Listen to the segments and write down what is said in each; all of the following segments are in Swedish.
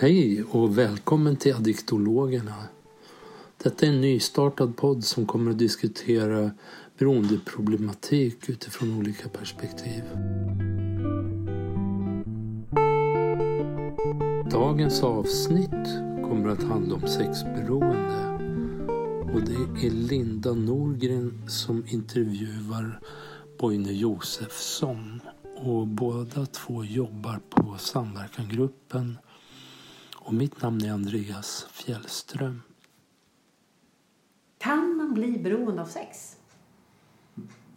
Hej och välkommen till Addiktologerna. Detta är en nystartad podd som kommer att diskutera beroendeproblematik utifrån olika perspektiv. Dagens avsnitt kommer att handla om sexberoende. Och det är Linda Norgren som intervjuar Boine Josefsson. Och båda två jobbar på Samverkangruppen. Och mitt namn är Andreas Fjällström. Kan man bli beroende av sex?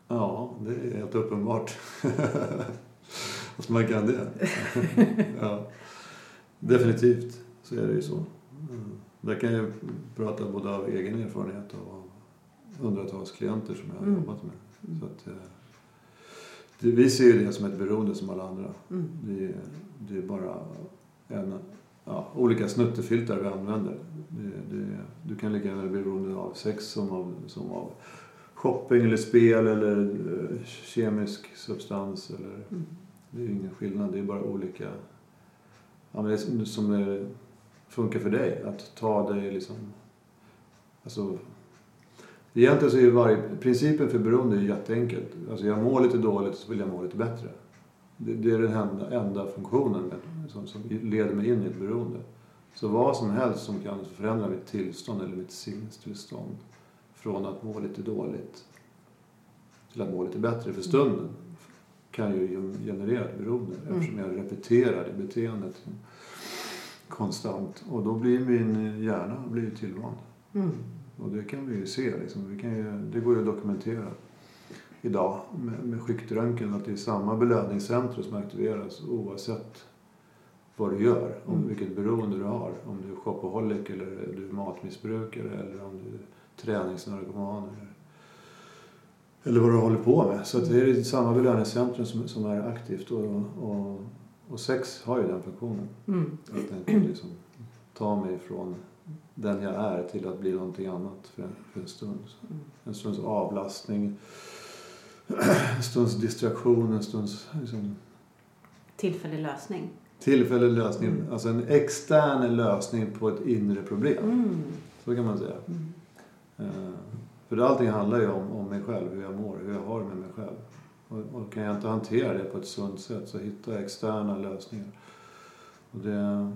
Ja, det är helt uppenbart. att man kan det. ja. Definitivt så är det ju så. Mm. Där kan jag prata både av egen erfarenhet och av hundratals klienter som jag har mm. jobbat med. Mm. Så att, eh, det, vi ser ju det som ett beroende som alla andra. Mm. Det, det, är bara en, ja, olika snuttefiltar vi använder. Det, det, du kan lika gärna bli beroende av sex som av, som av shopping eller spel eller uh, kemisk substans. Eller, mm. Det är ingen skillnad, det är bara olika... Ja, men det som det funkar för dig. Att ta dig liksom... Alltså, egentligen så är varje, principen för beroende är jätteenkelt. Alltså jag mår lite dåligt så vill jag må lite bättre. Det, det är den enda, enda funktionen med, som, som leder mig in i ett beroende. Så vad som helst som kan förändra mitt tillstånd eller mitt sinnestillstånd från att må lite dåligt till att må lite bättre för stunden kan ju generera ett beroende mm. eftersom jag repeterar det beteendet konstant. Och då blir min hjärna blir tillvand. Mm. Och det kan vi ju se. Liksom. Vi kan ju, det går ju att dokumentera idag med, med skiktröntgen att det är samma belöningscentrum som aktiveras oavsett vad du gör, om mm. vilket beroende du har. Om du är shopaholic eller du är matmissbrukare eller om du är träningsnarkoman eller, eller vad du håller på med. Så det är samma belöningscentrum som, som är aktivt och, och, och sex har ju den funktionen. Mm. Att den kan liksom ta mig från den jag är till att bli någonting annat för en, för en stund. Mm. En stunds avlastning, en stunds distraktion, en stunds... Liksom, Tillfällig lösning. Tillfällig lösning. Mm. Alltså en extern lösning på ett inre problem. Mm. Så kan man säga. Mm. Uh, för allting handlar ju om, om mig själv, hur jag mår, hur jag har det med mig själv. Och, och kan jag inte hantera det på ett sunt sätt så hittar jag externa lösningar. Och det,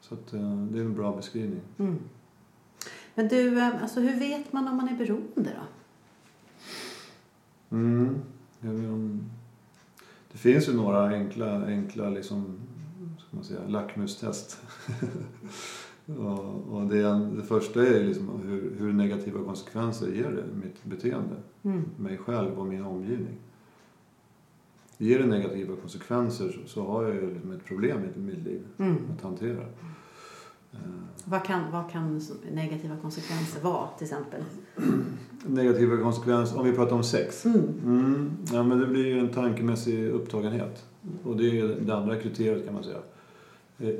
så att, uh, det är en bra beskrivning. Mm. Men du, eh, alltså hur vet man om man är beroende då? Mm. Det finns ju några enkla, enkla liksom, ska man säga, lackmustest. och, och det, det första är liksom hur, hur negativa konsekvenser ger det mitt beteende, mm. mig själv och min omgivning. Ger det negativa konsekvenser så, så har jag ju liksom ett problem i mitt liv mm. att hantera. Vad kan, vad kan negativa konsekvenser vara till exempel? Negativa konsekvenser, om vi pratar om sex? Mm. Mm, ja, men det blir ju en tankemässig upptagenhet. Och det är det andra kriteriet kan man säga.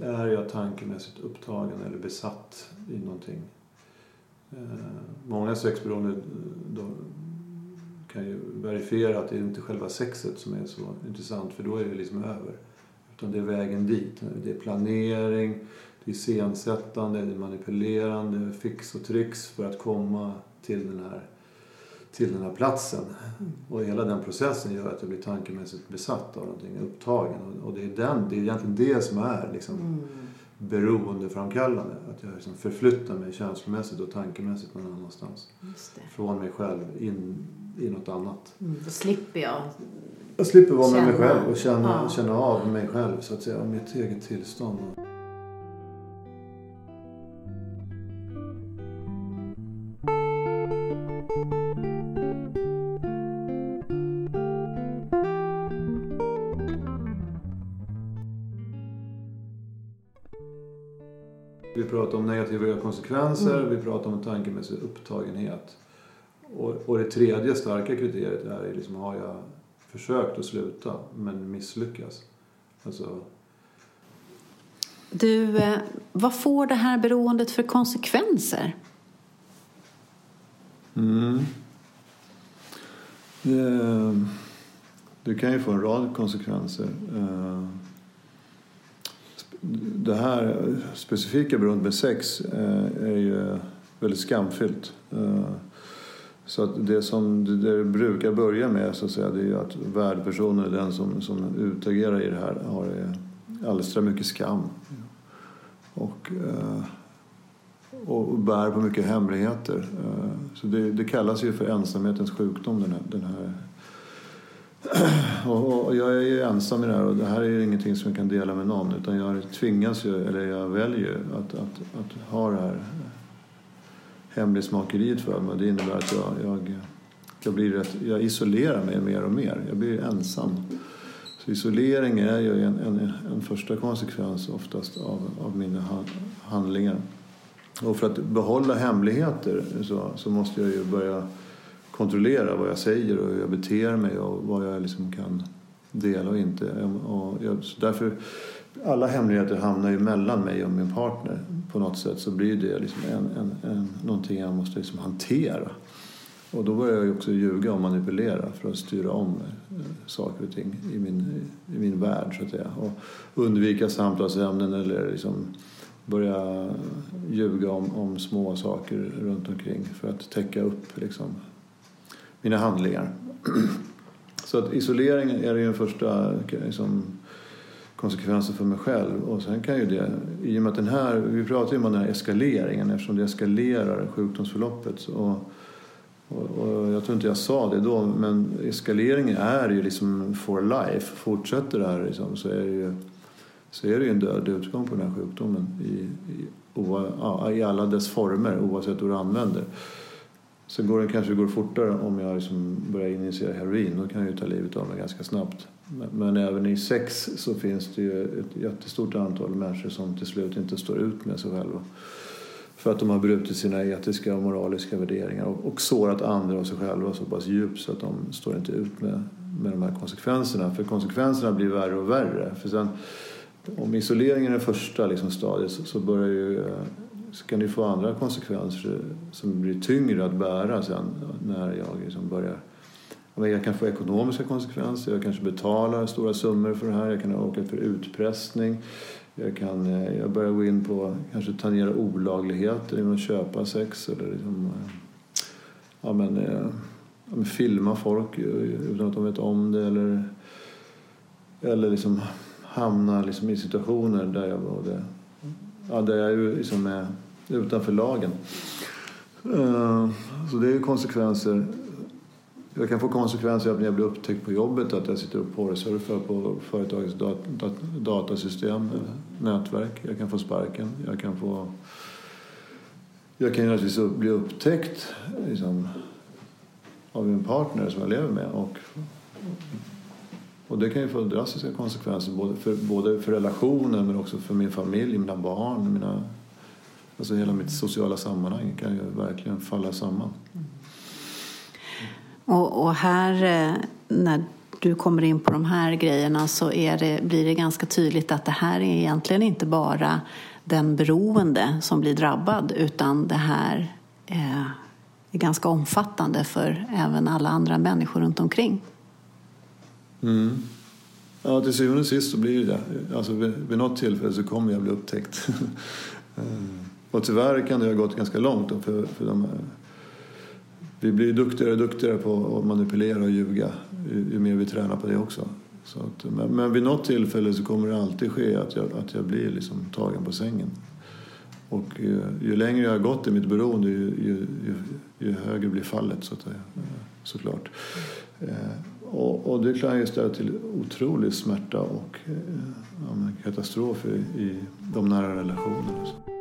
Är jag tankemässigt upptagen eller besatt i någonting? Eh, många sexberoende kan ju verifiera att det är inte själva sexet som är så intressant för då är det liksom över. Utan det är vägen dit. Det är planering, iscensättande, manipulerande, fix och tricks för att komma till den här, till den här platsen. Och hela den processen gör att jag blir tankemässigt besatt av någonting, upptagen. Och det är, den, det är egentligen det som är liksom mm. beroendeframkallande. Att jag liksom förflyttar mig känslomässigt och tankemässigt någon annanstans. Från mig själv in i något annat. Mm, då slipper jag jag slipper vara med mig själv och känna, ja. känna av mig själv så att säga, mitt eget tillstånd. Konsekvenser, mm. vi pratar om tankemässig upptagenhet. Och, och det tredje starka kriteriet är liksom, har jag försökt att sluta men misslyckas? Alltså... Du, eh, vad får det här beroendet för konsekvenser? Mm. Det, det kan ju få en rad konsekvenser. Det här specifika beroendet med sex eh, är ju väldigt skamfyllt. Eh, så att det som det brukar börja med så att säga, det är att värdpersonen, den som, som utagerar i det här, har eh, alstrar mycket skam. Och, och bär på mycket hemligheter. Så det, det kallas ju för ensamhetens sjukdom, den här, den här och, och, jag är ju ensam i det här och det här är ju ingenting som jag kan dela med någon utan jag tvingas ju, eller jag väljer att, att, att ha det här hemlighetsmakeriet för mig. Det innebär att jag, jag, jag, blir rätt, jag isolerar mig mer och mer. Jag blir ensam. Så isolering är ju en, en, en första konsekvens oftast av, av mina handlingar. Och för att behålla hemligheter så, så måste jag ju börja kontrollera vad jag säger och hur jag beter mig och vad jag liksom kan dela och inte. Och jag, därför, alla hemligheter hamnar ju mellan mig och min partner. På något sätt så blir det liksom en, en, en, någonting jag måste liksom hantera. Och då börjar jag också ljuga och manipulera för att styra om eh, saker och ting i min, i min värld så att säga. Och undvika samtalsämnen eller liksom börja ljuga om, om små saker runt omkring för att täcka upp liksom, mina handlingar. Så att isolering är den första liksom, konsekvensen för mig själv. Och sen kan ju det, i och med att den här, vi pratar ju om den här eskaleringen eftersom det eskalerar sjukdomsförloppet. Och, och, och, jag tror inte jag sa det då, men eskaleringen är ju liksom for life. Fortsätter det här liksom, så är det ju så är det ju en död utgång på den här sjukdomen i, i, i alla dess former oavsett hur du använder. Sen går det kanske går fortare om jag liksom börjar injicera heroin. Då kan jag ju ta livet av mig ganska snabbt. Men, men även i sex så finns det ju ett jättestort antal människor som till slut inte står ut med sig själva. För att de har brutit sina etiska och moraliska värderingar och, och sårat andra och sig själva så pass djupt så att de står inte ut med, med de här konsekvenserna. För konsekvenserna blir värre och värre. För sen, om isoleringen är första liksom stadiet så, så börjar ju eh, så kan det få andra konsekvenser som blir tyngre att bära sen när jag liksom börjar. Jag kan få ekonomiska konsekvenser, jag kanske betalar stora summor för det här, jag kan åka för utpressning. Jag kan eh, jag börjar gå in på kanske tangera olagligheter genom att köpa sex eller liksom, eh, ja, men, eh, ja, men filma folk utan att de vet om det eller, eller liksom hamna liksom i situationer där jag både ja, där jag liksom är utanför lagen. Eh, så det är konsekvenser. Jag kan få konsekvenser att jag blir upptäckt på jobbet, att jag sitter och porrsurfar på företagets dat dat datasystem, nätverk. Jag kan få sparken. Jag kan få... Jag kan naturligtvis bli upptäckt liksom, av min partner som jag lever med. Och och det kan ju få drastiska konsekvenser både för, både för relationen men också för min familj, mina barn, mina, alltså hela mitt sociala sammanhang kan ju verkligen falla samman. Mm. Och, och här, eh, när du kommer in på de här grejerna så är det, blir det ganska tydligt att det här är egentligen inte bara den beroende som blir drabbad utan det här eh, är ganska omfattande för även alla andra människor runt omkring. Mm. Ja, till syvende och sist så blir det. Alltså, vid, vid något tillfälle så kommer jag bli upptäckt. mm. och tyvärr kan det ha gått ganska långt. För, för de, eh, vi blir duktigare och duktigare på att manipulera och ljuga ju, ju mer vi tränar på det också. Så att, men, men vid något tillfälle så kommer det alltid ske att jag, att jag blir liksom tagen på sängen. Och ju, ju längre jag har gått i mitt beroende ju, ju, ju, ju högre blir fallet så att, såklart. Mm och, och det kan ju ställa till otrolig smärta och eh, ja, katastrof i, i de nära relationerna.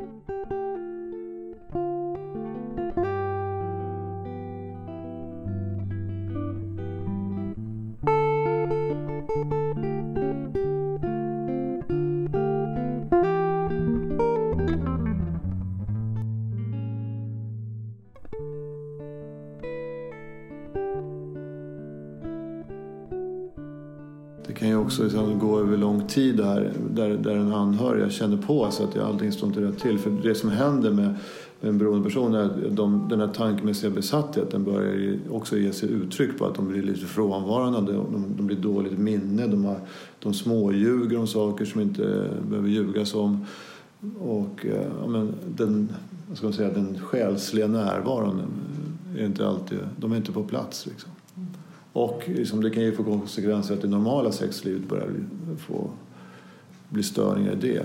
Tid där, där, där en anhörig känner på sig att allting står inte rätt till. För det som händer med, en beroendeperson är att de, den här tankemässiga besattheten börjar ju också ge sig uttryck på att de blir lite frånvarande, de, de blir dåligt minne, de, har, de småljuger om saker som inte behöver ljugas om. Och eh, ja, men den, vad ska man säga, den själsliga närvaron är inte alltid, de är inte på plats. Liksom. Och liksom, det kan ju få konsekvenser att det normala sexlivet börjar få blir störningar i det. Eh,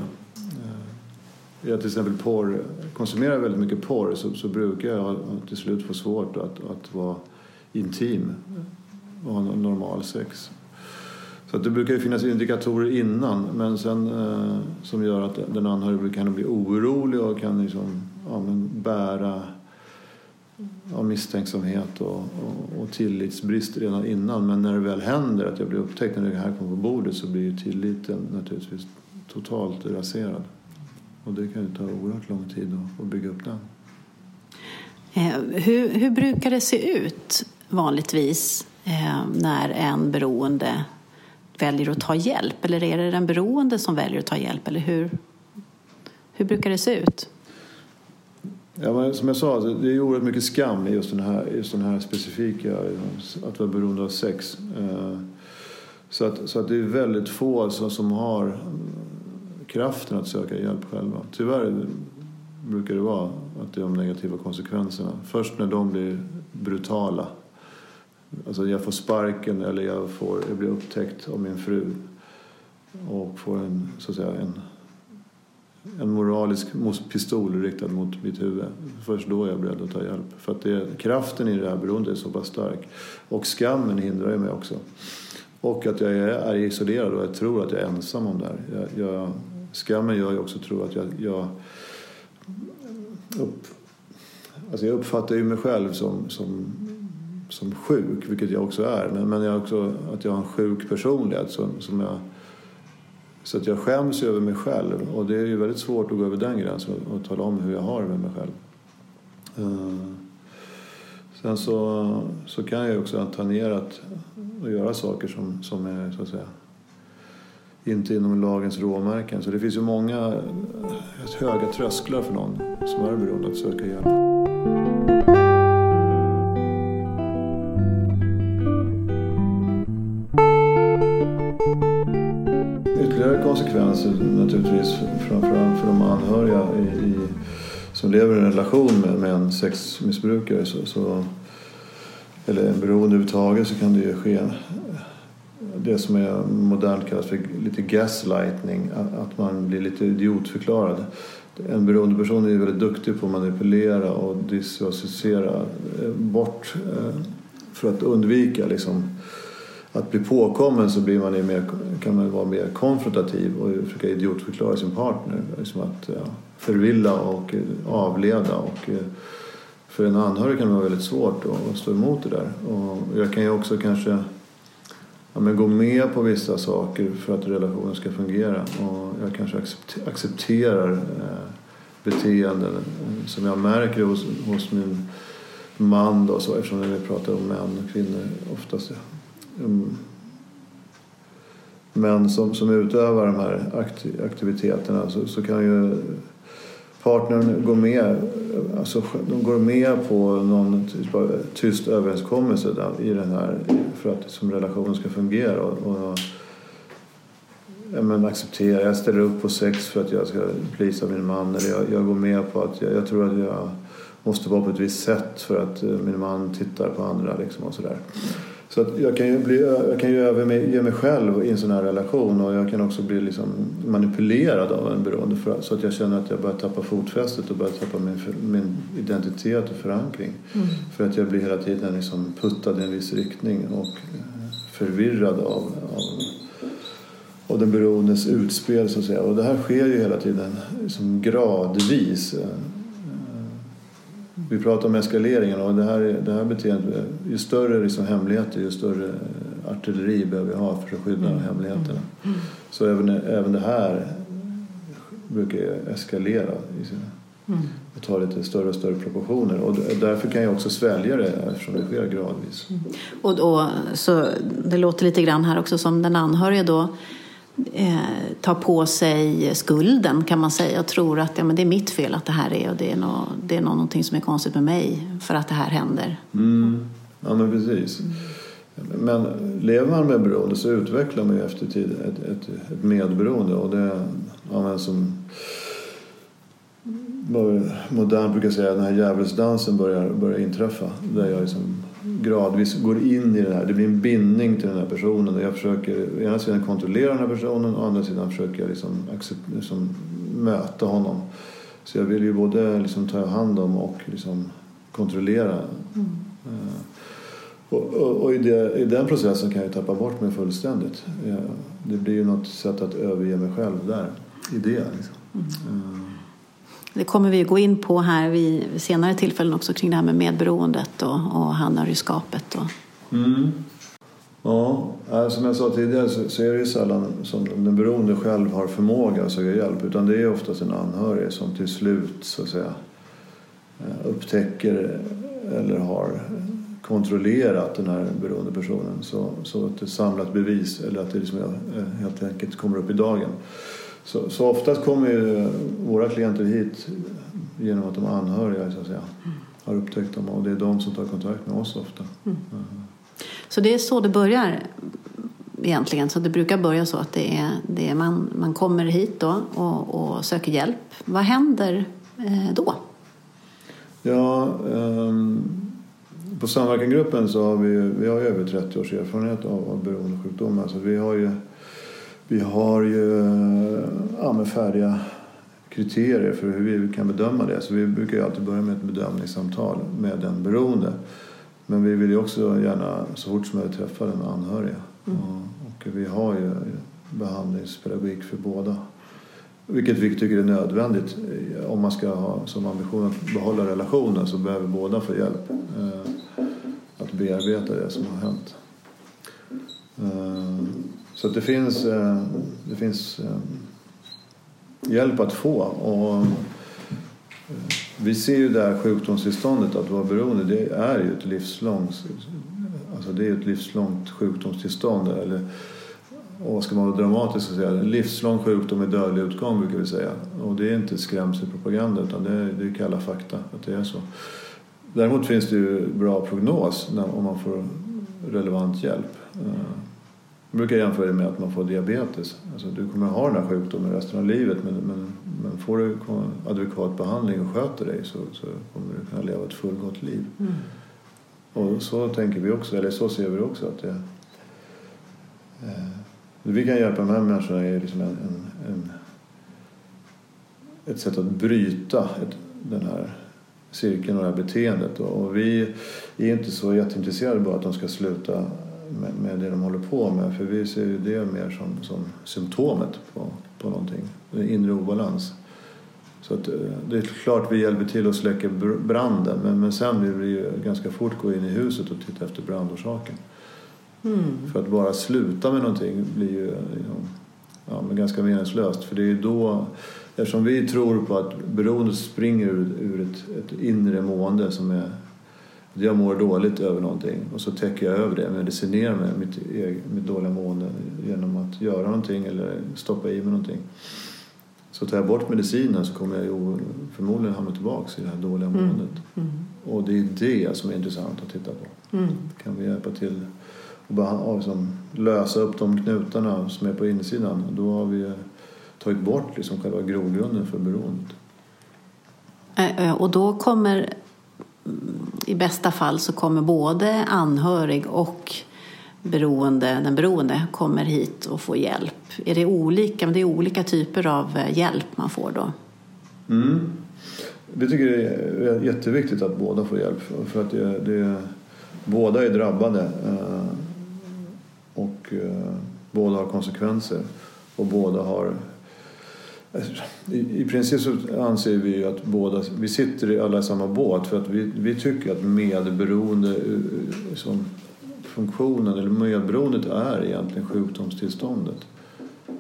jag till exempel porr, konsumerar väldigt mycket porr så, så brukar jag till slut få svårt att, att vara intim och ha normal sex. Så att det brukar ju finnas indikatorer innan men sen eh, som gör att den anhörige kan bli orolig och kan liksom, ja, men bära av misstänksamhet och, och, och tillitsbrist redan innan. Men när det väl händer att jag blir upptäckt, när det här kommer på bordet så blir ju tilliten naturligtvis totalt raserad. Och det kan ju ta oerhört lång tid att, bygga upp den. Eh, hur, hur brukar det se ut vanligtvis eh, när en beroende väljer att ta hjälp? Eller är det den beroende som väljer att ta hjälp? Eller hur, hur brukar det se ut? Ja, men som jag sa, alltså, det är oerhört mycket skam i just den här, just den här specifika, eh, att vara beroende av sex. Eh, så att, så att det är väldigt få som, som har mm, kraften att söka hjälp själva. Tyvärr brukar det vara att det är de negativa konsekvenserna. Först när de blir brutala. Alltså jag får sparken eller jag, får, jag blir upptäckt av min fru och får en, så att säga, en en moralisk pistol riktad mot mitt huvud. Först då är jag beredd att ta hjälp. För att det, kraften i det här beroendet är så pass stark. Och skammen hindrar ju mig också. Och att jag är, isolerad och jag tror att jag är ensam om det här. Jag, jag, skammen gör ju också tror att jag, jag upp, alltså jag uppfattar ju mig själv som, som, som sjuk, vilket jag också är. Men, men jag också att jag har en sjuk personlighet som, som jag så att jag skäms över mig själv och det är ju väldigt svårt att gå över den gränsen och tala om hur jag har det med mig själv. Eh, sen så, så kan jag också ta ner att och göra saker som, som är så att säga inte inom lagens råmärken. Så det finns ju många höga trösklar för någon som är beroende att söka hjälp. Konsekvenser alltså, naturligtvis framförallt för de anhöriga i, i, som lever i en relation med, med en sexmissbrukare. Så, så, eller en beroende överhuvudtaget så kan det ju ske det som är modernt kallas för lite gaslightning, att man blir lite idiotförklarad. En beroende person är väldigt duktig på att manipulera och dissociera bort eh, för att undvika liksom, att bli påkommen så blir man mer, kan man vara mer konfrontativ och försöka idiotförklara sin partner. Liksom att ja, förvilla och eh, avleda. Och, eh, för en anhörig kan det vara väldigt svårt att stå emot det där. Och jag kan ju också kanske ja, men gå med på vissa saker för att relationen ska fungera. Och jag kanske accepterar eh, beteenden som jag märker hos, hos min man då, så, eftersom vi pratar om män och kvinnor oftast. Mm. Men som, som utövar de här aktiviteterna så, så kan ju partnern gå med, alltså de går med på någon typ av tyst överenskommelse där, i den här för att som relationen ska fungera. Och, och ja, men acceptera, jag ställer upp på sex för att jag ska plisa min man eller jag, jag går med på att jag, jag, tror att jag måste vara på ett visst sätt för att eh, min man tittar på andra liksom och sådär. Så att jag kan ju, bli, jag kan ju överge mig själv i en sån här relation och jag kan också bli liksom manipulerad av en beroende för, så att jag känner att jag börjar tappa fotfästet och börjar tappa min, min identitet och förankring. Mm. För att jag blir hela tiden liksom puttad i en viss riktning och eh, förvirrad av, av, av den beroendes utspel så att säga. Och det här sker ju hela tiden liksom gradvis. Vi pratar om eskaleringen och det här, det här beteendet, ju större liksom hemligheter ju större artilleri behöver vi ha för att skydda mm. hemligheterna. Mm. Så även, även det här brukar eskalera mm. och ta lite större och större proportioner. Och därför kan jag också svälja det eftersom det sker gradvis. Mm. Och då, så det låter lite grann här också som den anhöriga då eh, tar på sig skulden kan man säga och tror att ja, men det är mitt fel att det här är och det är, nå, det är någonting som är konstigt med mig för att det här händer. Mm. Ja men precis. Men lever man med beroende så utvecklar man ju efter tid ett, ett, ett medberoende och det ja, som modernt brukar säga, den här djävulsdansen börjar, börjar inträffa. Där jag liksom gradvis går in i det här. Det blir en bindning till den här personen. Jag försöker ena sidan kontrollera den här personen och andra sidan försöker jag liksom, liksom möta honom. Så jag vill ju både liksom ta hand om och liksom kontrollera. Mm. Uh, och, och, och i, det, i, den processen kan jag tappa bort mig fullständigt. Det blir ju något sätt att överge mig själv där, i det. Liksom. Mm. Det kommer vi gå in på här vid senare tillfällen också kring det här med medberoendet och, och anhörigskapet. Och... Mm. Ja, eh, som jag sa tidigare så, är det sällan som den beroende själv har förmåga att söka hjälp utan det är oftast en anhörig som till slut så att säga eh, upptäcker eller har kontrollerat den här beroende personen så, så att det samlat bevis eller att det liksom helt enkelt kommer upp i dagen. Så, så oftast kommer ju våra klienter hit genom att de anhöriga så att säga, har upptäckt dem och det är de som tar kontakt med oss ofta. Mm. Så det är så det börjar egentligen. Så det brukar börja så att det är, det är man, man kommer hit då och, och söker hjälp. Vad händer eh, då? Ja, um, på samverkangruppen så har vi, vi har över 30 års erfarenhet av, av beroendesjukdomar. Så vi har ju vi har ju ja, med färdiga kriterier för hur vi kan bedöma det. Så vi brukar ju alltid börja med ett bedömningssamtal med den beroende. Men vi vill ju också gärna så fort som möjligt träffa den anhöriga. Mm. Och, vi har ju behandlingspedagogik för båda. Vilket vi tycker är nödvändigt. Om man ska ha som ambition att behålla relationen så behöver båda få hjälp eh, att bearbeta det som har hänt. Eh, så det finns, eh, det finns eh, hjälp att få. Och eh, vi ser ju det här sjukdomstillståndet, att vara beroende, det är ju ett livslångt, alltså det är ett livslångt sjukdomstillstånd. Eller, och ska man vara dramatisk och säga, en livslång sjukdom med dödlig utgång brukar vi säga. Och det är inte skrämselpropaganda utan det är, det är kalla fakta att det är så. Däremot finns det ju bra prognos när, om man får relevant hjälp. Jag brukar jämföra det med att man får diabetes. Alltså, du kommer ha den här sjukdomen resten av livet men, men, men får du adekvat behandling och sköter dig så, så kommer du kunna leva ett fullgott liv. Mm. Och så tänker vi också, eller så ser vi också att det, eh, vi kan hjälpa de här människorna är liksom en, en, en, ett sätt att bryta ett, den här cirkeln och det här beteendet. Och vi är inte så jätteintresserade bara att de ska sluta med, med det de håller på med. För vi ser ju det mer som, som symptomet på, på någonting, inre obalans. Så att, eh, det är klart vi hjälper till att släcka branden men, men sen vill vi ju ganska fort gå in i huset och titta efter brandorsaken. Mm. För att bara sluta med någonting blir ju liksom, ja, men ganska meningslöst för det är ju då Eftersom vi tror på att beroendet springer ur, ur ett, ett inre mående som är jag mår dåligt över någonting och så täcker jag över det, medicinerar med mitt, mitt dåliga mående genom att göra någonting eller stoppa i mig någonting. Så tar jag bort medicinen så kommer jag ju förmodligen hamna tillbaka i det här dåliga mm. måendet. Mm. Och det är det som är intressant att titta på. Mm. Kan vi hjälpa till att liksom, lösa upp de knutarna som är på insidan då har vi tagit bort liksom själva grogrunden för beroendet. Och då kommer i bästa fall så kommer både anhörig och beroende, den beroende kommer hit och får hjälp. Är det olika? det är olika typer av eh, hjälp man får då? Mm. Vi tycker det är jätteviktigt att båda får hjälp för att det, det, båda är drabbade eh, och eh, båda har konsekvenser och båda har i, I princip så anser vi ju att båda, vi sitter i alla samma båt för att vi, vi tycker att medberoende eh, som funktionen eller medberoendet är egentligen sjukdomstillståndet.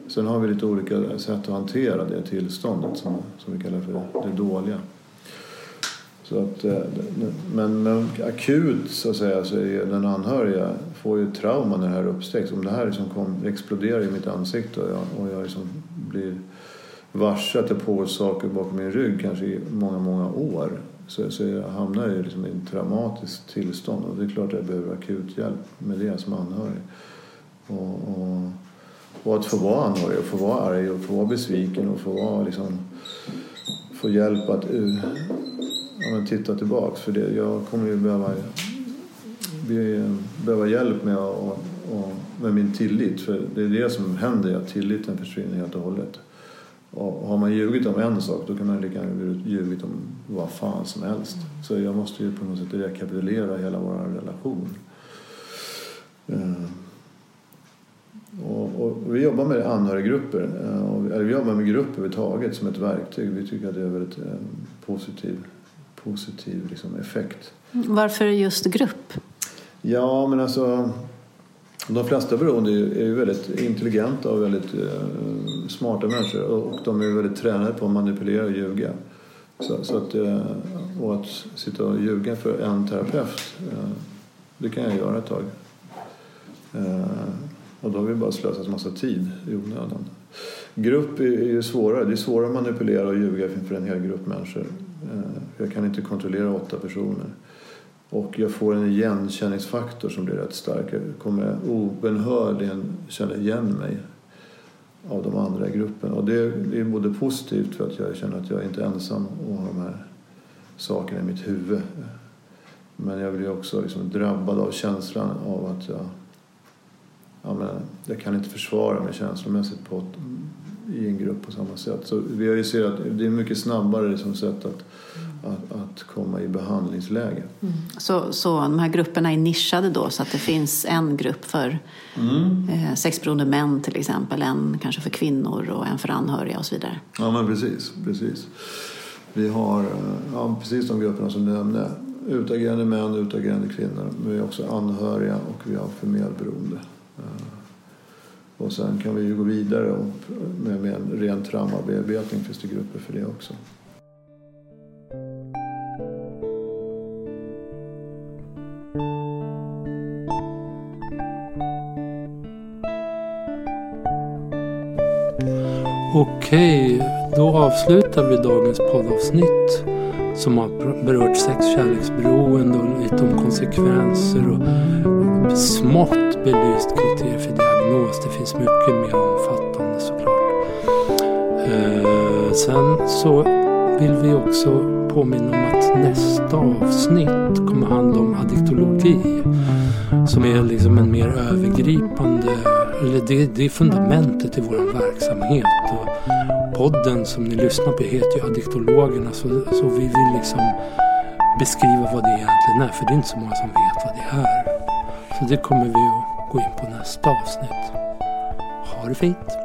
Sen har vi lite olika sätt att hantera det tillståndet som, som vi kallar för det dåliga. Så att, eh, men, men akut så att säga så är den anhöriga får ju trauma när det här uppsträcks. Om det här liksom kom, exploderar i mitt ansikte och jag, och jag liksom blir varse att jag pågår saker bakom min rygg kanske i många, många år. Så, så jag hamnar i liksom i ett traumatiskt tillstånd och det är klart att jag behöver akut hjälp med det som anhörig. Och, och, och att få vara anhörig och få vara arg och få vara besviken och få vara liksom få hjälp att uh, ja, titta tillbaks. För det, jag kommer ju behöva, behöva hjälp med, och, och, med min tillit. För det är det som händer, att tilliten försvinner helt och hållet. Och har man ljugit om en sak då kan man lika gärna ljugit om vad fan som helst. Så jag måste ju på något sätt rekapitulera hela vår relation. Uh, och, och, vi jobbar med anhöriggrupper, uh, eller vi jobbar med grupper överhuvudtaget som ett verktyg. Vi tycker att det är väldigt uh, positiv, positiv liksom, effekt. Varför just grupp? Ja, men alltså de flesta beroende är ju väldigt intelligenta och väldigt eh, smarta människor och de är väldigt tränade på att manipulera och ljuga. Så, så att, eh, och att sitta och ljuga för en terapeut, eh, det kan jag göra ett tag. Eh, och då har vi bara slösat massa tid i onödan. Grupp är är ju svårare. Det är svårare att manipulera och ljuga för en hel grupp människor. Eh, jag kan inte kontrollera åtta personer. Och jag får en igenkänningsfaktor som blir rätt stark. Jag kommer obenhörligen känna igen mig av de andra i gruppen. Och det, är både positivt för att jag känner att jag inte är ensam och har de här sakerna i mitt huvud. Men jag blir också liksom drabbad av känslan av att jag, ja, men, jag kan inte försvara mig känslomässigt på, i en grupp på samma sätt. Så vi har ju sett att det är mycket snabbare liksom sätt att att, att komma i behandlingsläge. Mm. Så, så de här grupperna är nischade då så att det finns en grupp för mm. eh, sexberoende män till exempel, en kanske för kvinnor och en för anhöriga och så vidare? Ja men precis, precis. Vi har eh, ja, precis de grupperna som du nämnde. Utagerande män, utagerande kvinnor. Men vi har också anhöriga och vi har för medberoende. Eh, och sen kan vi ju gå vidare och med, med en ren traumabearbetning finns det grupper för det också. Okej, då avslutar vi dagens poddavsnitt som har berört sex, kärleksberoende och lite om konsekvenser och smått belyst kriterier för diagnos. Det finns mycket mer omfattande såklart. Eh, sen så vill vi också påminna om att nästa avsnitt kommer handla om addiktologi. Som är liksom en mer övergripande, eller det, det är fundamentet i vår verksamhet. Och podden som ni lyssnar på heter ju Addiktologerna så, så vi vill liksom beskriva vad det egentligen är. För det är inte så många som vet vad det är. Så det kommer vi att gå in på nästa avsnitt. Ha det fint!